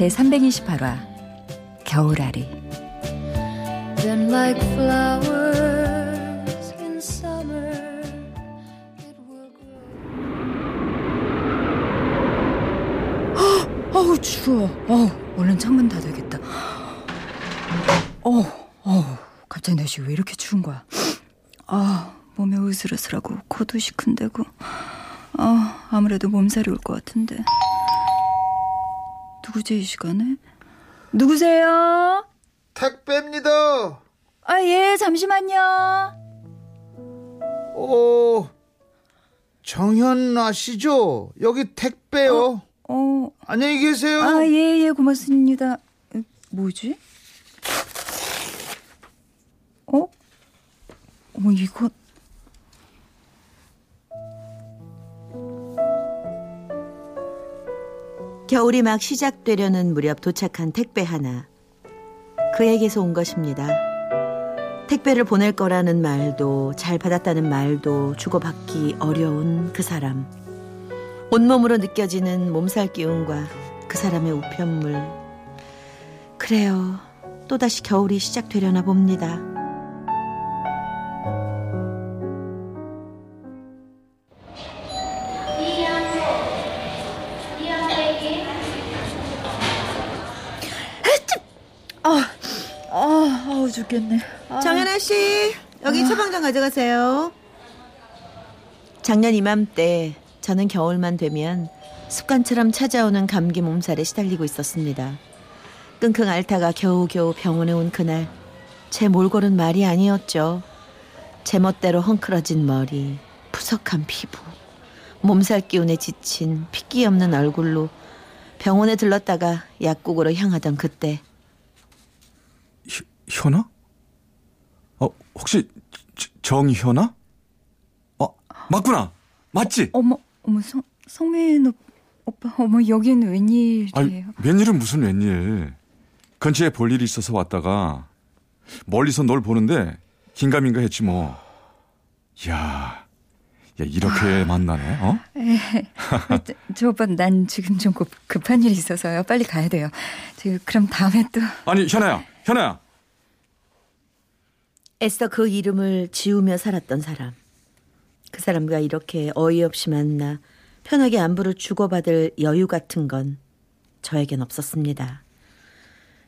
제 328화 겨울아리 Then like flowers in summer it will grow. 어우 추워. 어우 얼른 창문 닫아야겠다. 어우 어우 갑자기 날씨 왜 이렇게 추운 거야? 아 몸에 으슬으슬하고 코도 시큰대고. 아 아무래도 몸살이 올 것 같은데 누구지 이 시간에? 누구세요? 택배입니다. 아, 예, 잠시만요. 오, 정현 아시죠? 여기 택배요. 어, 어. 안녕히 계세요. 아, 예, 예, 고맙습니다. 뭐지? 어? 어, 이거 겨울이 막 시작되려는 무렵 도착한 택배 하나. 그에게서 온 것입니다. 택배를 보낼 거라는 말도 잘 받았다는 말도 주고받기 어려운 그 사람. 온몸으로 느껴지는 몸살 기운과 그 사람의 우편물. 그래요. 또다시 겨울이 시작되려나 봅니다. 죽겠네. 아. 정연아 씨, 여기 아. 처방전 가져가세요. 작년 이맘때 저는 겨울만 되면 습관처럼 찾아오는 감기 몸살에 시달리고 있었습니다. 끙끙 앓다가 겨우겨우 병원에 온 그날 제 몰골은 말이 아니었죠. 제멋대로 헝클어진 머리, 푸석한 피부, 몸살 기운에 지친 핏기 없는 얼굴로 병원에 들렀다가 약국으로 향하던 그때 현아? 어, 혹시 정현아? 어, 맞구나. 맞지? 어머, 어머, 성, 성민 오빠, 어머, 여기는 웬일이에요? 아니, 웬일은 무슨 웬일. 근처에 볼 일이 있어서 왔다가 멀리서 널 보는데 긴가민가 했지 뭐. 야, 야 이렇게 아, 만나네, 어? 에, 저, 저 오빠, 난 지금 좀 급, 급한 일이 있어서요. 빨리 가야 돼요. 저, 그럼 다음에 또. 아니, 현아야, 현아야. 애써 그 이름을 지우며 살았던 사람. 그 사람과 이렇게 어이없이 만나 편하게 안부를 주고받을 여유 같은 건 저에겐 없었습니다.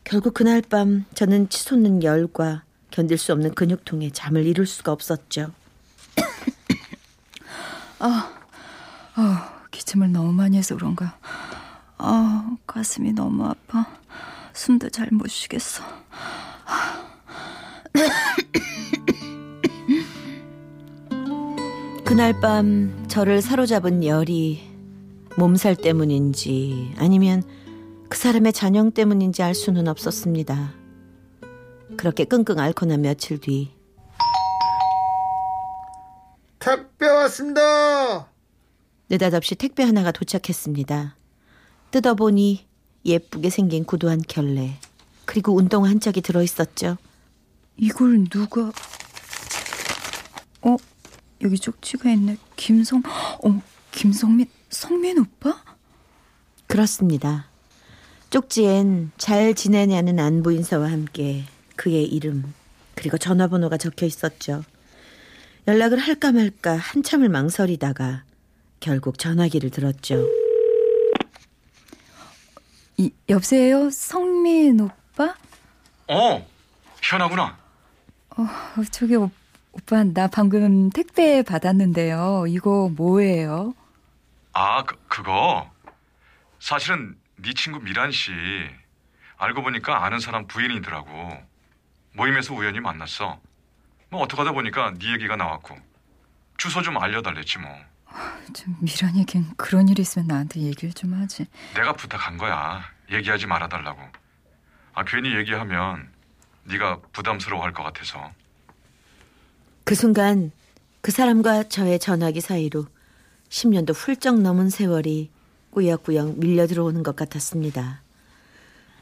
결국 그날 밤 저는 치솟는 열과 견딜 수 없는 근육통에 잠을 이룰 수가 없었죠. 아, 아, 기침을 너무 많이 해서 그런가. 아, 가슴이 너무 아파. 숨도 잘 못 쉬겠어. 그날 밤 저를 사로잡은 열이 몸살 때문인지 아니면 그 사람의 잔영 때문인지 알 수는 없었습니다. 그렇게 끙끙 앓고 난 며칠 뒤 택배 왔습니다. 느닷없이 택배 하나가 도착했습니다. 뜯어보니 예쁘게 생긴 구두 한 켤레 그리고 운동화 한 짝이 들어있었죠. 이걸 누가 어? 여기 쪽지가 있네. 김성, 어, 김성민, 성민 오빠? 그렇습니다. 쪽지엔 잘 지내냐는 안부 인사와 함께 그의 이름 그리고 전화번호가 적혀 있었죠. 연락을 할까 말까 한참을 망설이다가 결국 전화기를 들었죠. 이, 여보세요? 성민 오빠? 어, 현아구나. 어, 저기 오빠. 오빠, 나 방금 택배 받았는데요. 이거 뭐예요? 아, 그, 그거? 사실은 네 친구 미란 씨. 알고 보니까 아는 사람 부인이더라고. 모임에서 우연히 만났어. 뭐 어떡하다 보니까 네 얘기가 나왔고. 주소 좀 알려달랬지 뭐. 좀 미란에겐 그런 일이 있으면 나한테 얘기를 좀 하지. 내가 부탁한 거야. 얘기하지 말아달라고. 아 괜히 얘기하면 네가 부담스러워할 것 같아서. 그 순간 그 사람과 저의 전화기 사이로 10년도 훌쩍 넘은 세월이 꾸역꾸역 밀려 들어오는 것 같았습니다.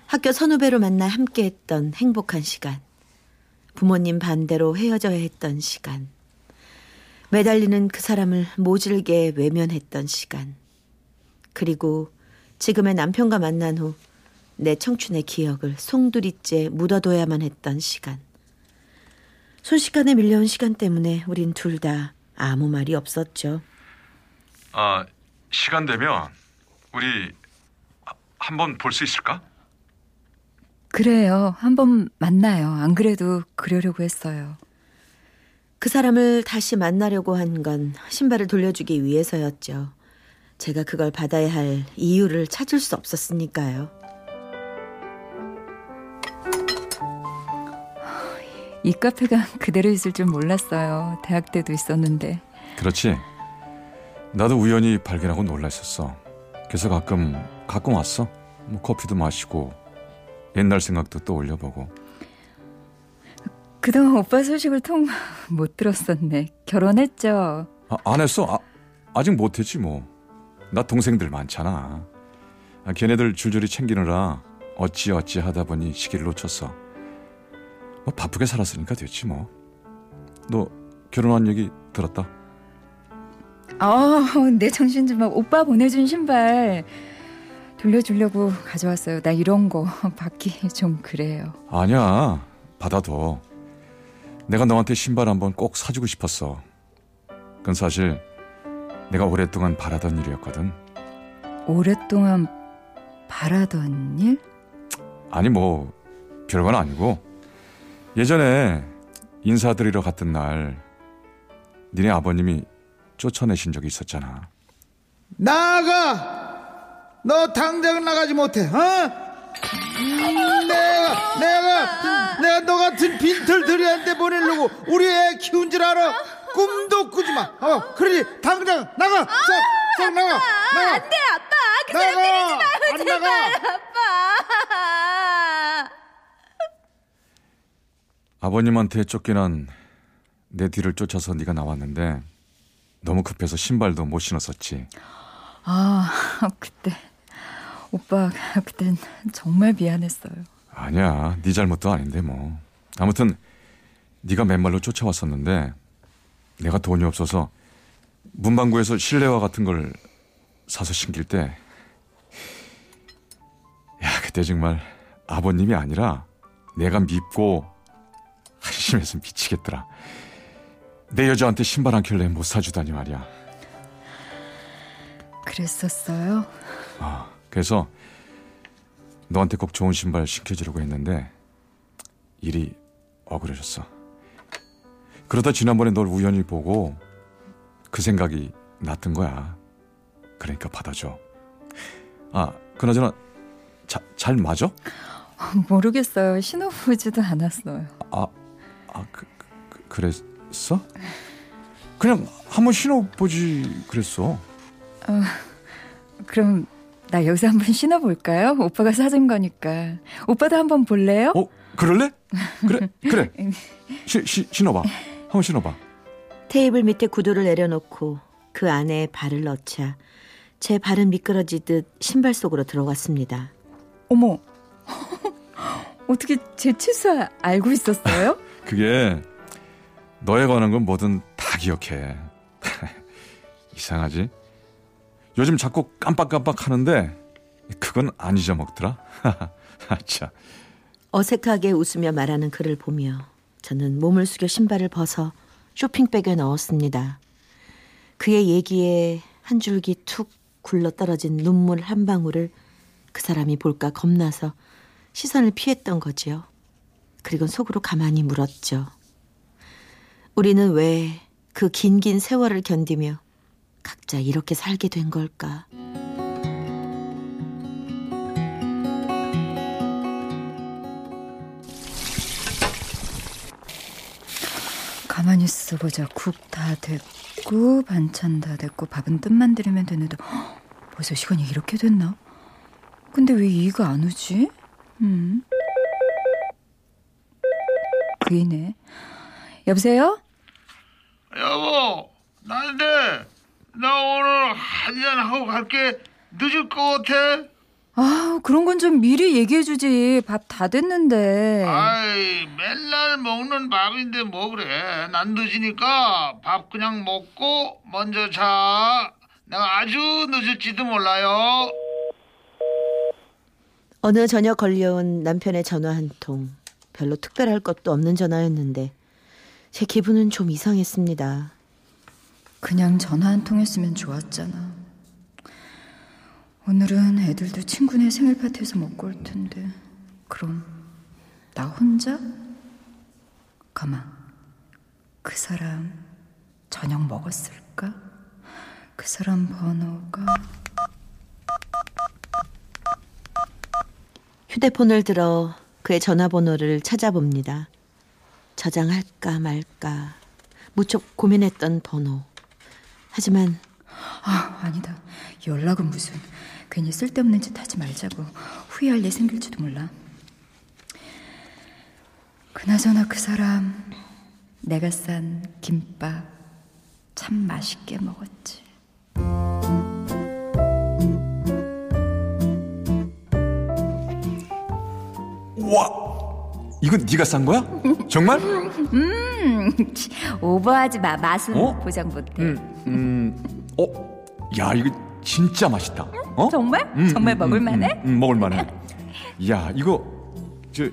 학교 선후배로 만나 함께했던 행복한 시간. 부모님 반대로 헤어져야 했던 시간. 매달리는 그 사람을 모질게 외면했던 시간. 그리고 지금의 남편과 만난 후 내 청춘의 기억을 송두리째 묻어둬야만 했던 시간. 순식간에 밀려온 시간 때문에 우린 둘 다 아무 말이 없었죠. 아 시간 되면 우리 한번 볼 수 있을까? 그래요. 한번 만나요. 안 그래도 그러려고 했어요. 그 사람을 다시 만나려고 한 건 신발을 돌려주기 위해서였죠. 제가 그걸 받아야 할 이유를 찾을 수 없었으니까요. 이 카페가 그대로 있을 줄 몰랐어요. 대학 때도 있었는데. 그렇지. 나도 우연히 발견하고 놀랐었어. 그래서 가끔 가끔 왔어. 뭐 커피도 마시고 옛날 생각도 떠올려 보고. 그동안 오빠 소식을 통 못 들었었네. 결혼했죠. 아, 안 했어? 아, 아직 못 했지 뭐. 나 동생들 많잖아. 아, 걔네들 줄줄이 챙기느라 어찌 어찌 하다 보니 시기를 놓쳤어. 뭐 바쁘게 살았으니까 됐지 뭐. 너 결혼한 얘기 들었다? 아, 내 정신 좀막 오빠 보내준 신발 돌려주려고 가져왔어요. 나 이런 거 받기 좀 그래요. 아니야. 받아도. 내가 너한테 신발 한번 꼭 사주고 싶었어. 그건 사실 내가 오랫동안 바라던 일이었거든. 오랫동안 바라던 일? 아니 뭐 별건 아니고 예전에 인사드리러 갔던 날 니네 아버님이 쫓아내신 적이 있었잖아. 나가! 너 당장 나가지 못해, 어? 음, 내가, 내가, 내가 너 같은 빈털들이한테 보내려고 우리 애 키운 줄 알아? 꿈도 꾸지 마. 어, 그러니 당장 나가! 썩, 썩 나가! 나가! 안 돼, 아빠! 그 사람 때리지 마요, 안나 아버님한테 쫓겨난 내 뒤를 쫓아서 네가 나왔는데 너무 급해서 신발도 못 신었었지. 아, 그때 오빠 그땐 정말 미안했어요. 아니야, 네 잘못도 아닌데 뭐. 아무튼 네가 맨발로 쫓아왔었는데 내가 돈이 없어서 문방구에서 실내화 같은 걸 사서 신길 때, 야 그때 정말 아버님이 아니라 내가 밉고 한 심해서 미치겠더라. 내 여자한테 신발 한 켤레 못 사주다니 말이야. 그랬었어요? 아, 그래서 너한테 꼭 좋은 신발 신겨주려고 했는데 일이 억울해졌어. 그러다 지난번에 널 우연히 보고 그 생각이 났던 거야. 그러니까 받아줘. 아, 그나저나 자, 잘 맞아? 모르겠어요. 신어보지도 않았어요. 아, 아, 그, 그, 그랬어? 그냥 한번 신어보지 그랬어. 어, 그럼 나 여기서 한번 신어볼까요? 오빠가 사준 거니까. 오빠도 한번 볼래요? 어, 그럴래? 그래, 그래. 시, 시, 신어봐. 한번 신어봐. 테이블 밑에 구두를 내려놓고 그 안에 발을 넣자 제 발은 미끄러지듯 신발 속으로 들어갔습니다. 어머, 어떻게 제 치수 알고 있었어요? 그게 너에 관한 건 뭐든 다 기억해. 이상하지? 요즘 자꾸 깜빡깜빡 하는데 그건 안 잊어먹더라. 자. 어색하게 웃으며 말하는 그를 보며 저는 몸을 숙여 신발을 벗어 쇼핑백에 넣었습니다. 그의 얘기에 한 줄기 툭 굴러 떨어진 눈물 한 방울을 그 사람이 볼까 겁나서 시선을 피했던 거지요. 그리고 속으로 가만히 물었죠. 우리는 왜 그 긴긴 세월을 견디며 각자 이렇게 살게 된 걸까? 가만히 있어 보자. 국 다 됐고 반찬 다 됐고 밥은 뜸만 들이면 되는데 헉, 벌써 시간이 이렇게 됐나? 근데 왜 이가 안 오지? 음. 보이네. 여보세요? 여보, 나인데 나 오늘 한잔 하고 갈게. 늦을 것 같아. 아, 그런 건 좀 미리 얘기해 주지. 밥 다 됐는데. 아이, 맨날 먹는 밥인데 뭐 그래. 난 늦으니까 밥 그냥 먹고 먼저 자. 내가 아주 늦을지도 몰라요. 어느 저녁 걸려온 남편의 전화 한 통. 별로 특별할 것도 없는 전화였는데 제 기분은 좀 이상했습니다. 그냥 전화 한 통 했으면 좋았잖아. 오늘은 애들도 친구네 생일 파티에서 먹고 올 텐데. 그럼 나 혼자? 가만. 그 사람 저녁 먹었을까? 그 사람 번호가 휴대폰을 들어 그의 전화번호를 찾아봅니다. 저장할까 말까 무척 고민했던 번호. 하지만 아 아니다. 연락은 무슨 괜히 쓸데없는 짓 하지 말자고 후회할 일 생길지도 몰라. 그나저나 그 사람 내가 싼 김밥 참 맛있게 먹었지. 와, 이거 네가 싼 거야? 정말? 오버하지 마. 맛은 어? 보장 못해. 음, 어, 야 이거 진짜 맛있다. 어? 정말? 음, 정말 음, 먹을 음, 만해? 음, 음, 먹을 만해. 야 이거 저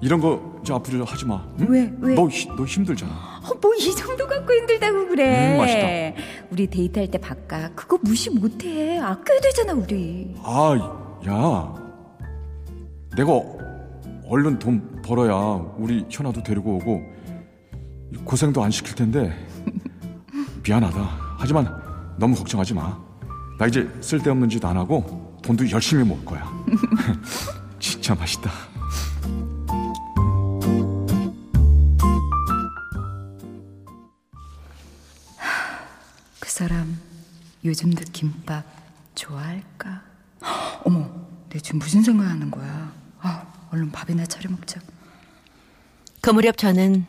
이런 거 저 앞으로 하지 마. 응? 왜, 왜? 너, 히- 너 힘들잖아. 어, 뭐 이 정도 갖고 힘들다고 그래. 음, 맛있다. 우리 데이트할 때 바까. 그거 무시 못해. 아껴야 되잖아 우리. 아, 야, 내가 얼른 돈 벌어야 우리 현아도 데리고 오고 고생도 안 시킬 텐데 미안하다. 하지만 너무 걱정하지 마. 나 이제 쓸데없는 짓 안 하고 돈도 열심히 모을 거야. 진짜 맛있다. 그 사람 요즘도 김밥 좋아할까? 헉, 어머, 내 지금 무슨 생각하는 거야? 아, 얼른 밥이나 차려 먹자. 그 무렵 저는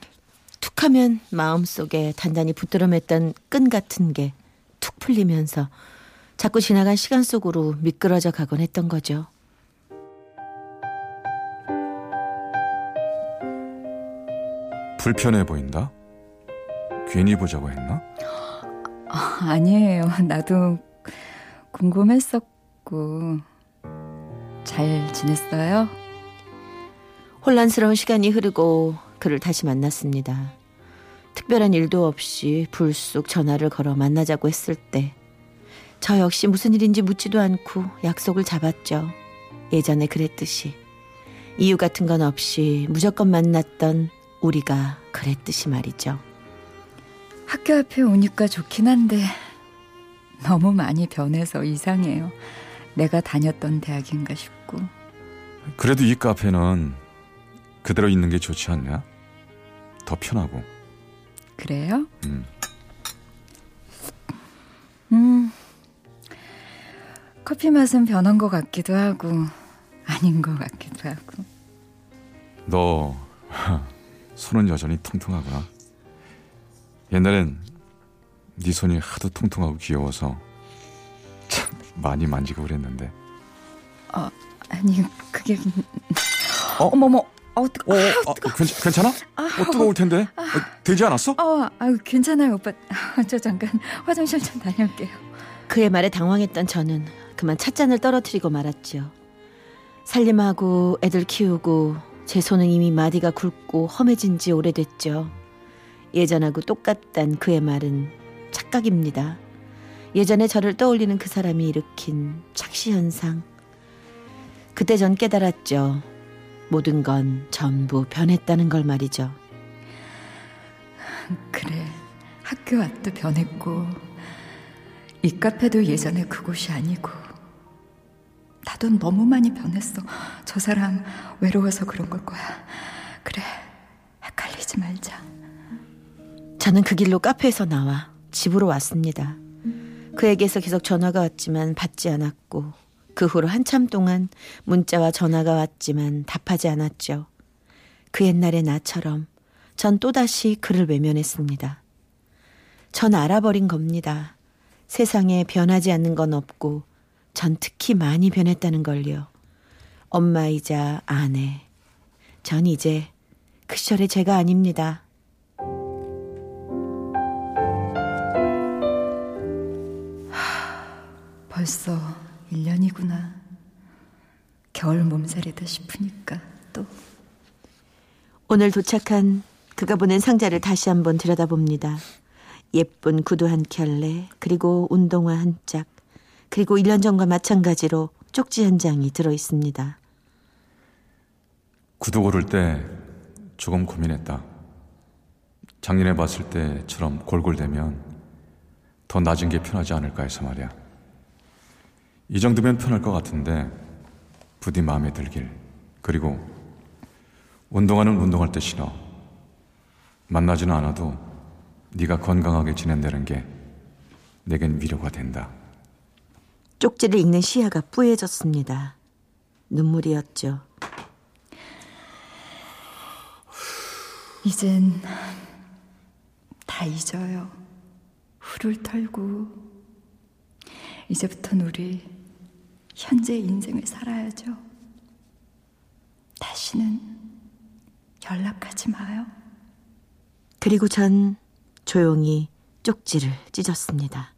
툭하면 마음속에 단단히 붙들어맸던 끈 같은 게 툭 풀리면서 자꾸 지나간 시간 속으로 미끄러져 가곤 했던 거죠. 불편해 보인다. 괜히 보자고 했나? 아, 아니에요. 나도 궁금했었고 잘 지냈어요? 혼란스러운 시간이 흐르고 그를 다시 만났습니다. 특별한 일도 없이 불쑥 전화를 걸어 만나자고 했을 때 저 역시 무슨 일인지 묻지도 않고 약속을 잡았죠. 예전에 그랬듯이 이유 같은 건 없이 무조건 만났던 우리가 그랬듯이 말이죠. 학교 앞에 오니까 좋긴 한데 너무 많이 변해서 이상해요. 내가 다녔던 대학인가 싶고. 그래도 이 카페는 그대로 있는 게 좋지 않냐? 더 편하고. 그래요? 음. 음. 커피 맛은 변한 것 같기도 하고 아닌 것 같기도 하고. 너 손은 여전히 통통하구나. 옛날엔 네 손이 하도 통통하고 귀여워서 참 많이 만지고 그랬는데. 아니 그게 어? 어머머 어 뜨거 어, 아, 어, 괜찮, 괜찮 아? 어, 뜨거울 텐데. 어, 되지 않았어? 어 아유 괜찮아요 오빠 아, 저 잠깐 화장실 좀 다녀올게요 그의 말에 당황했던 저는 그만 찻잔을 떨어뜨리고 말았죠. 살림하고 애들 키우고 제 손은 이미 마디가 굵고 험해진 지 오래됐죠. 예전하고 똑같단 그의 말은 착각입니다. 예전에 저를 떠올리는 그 사람이 일으킨 착시 현상. 그때 전 깨달았죠. 모든 건 전부 변했다는 걸 말이죠. 그래 학교 앞도 변했고 이 카페도 예전에 그곳이 아니고 나도 너무 많이 변했어 저 사람 외로워서 그런 걸 거야 그래 헷갈리지 말자 저는 그 길로 카페에서 나와 집으로 왔습니다. 그에게서 계속 전화가 왔지만 받지 않았고 그 후로 한참 동안 문자와 전화가 왔지만 답하지 않았죠. 그 옛날의 나처럼 전 또다시 그를 외면했습니다. 전 알아버린 겁니다. 세상에 변하지 않는 건 없고 전 특히 많이 변했다는 걸요. 엄마이자 아내. 전 이제 그 시절의 제가 아닙니다. 벌써 1년이구나. 겨울 몸살이다 싶으니까 또 오늘 도착한 그가 보낸 상자를 다시 한번 들여다봅니다. 예쁜 구두 한 켤레, 그리고 운동화 한 짝, 그리고 1년 전과 마찬가지로 쪽지 한 장이 들어 있습니다. 구두 고를 때 조금 고민했다. 작년에 봤을 때처럼 골골대면 더 낮은 게 편하지 않을까 해서 말이야. 이 정도면 편할 것 같은데 부디 마음에 들길. 그리고 운동화는 운동할 때 신어. 만나지는 않아도 네가 건강하게 지낸다는 게 내겐 위로가 된다. 쪽지를 읽는 시야가 뿌얘졌습니다. 눈물이었죠. 이젠 다 잊어요. 후를 털고 이제부턴 우리 현재 인생을 살아야죠. 다시는 연락하지 마요. 그리고 전 조용히 쪽지를 찢었습니다.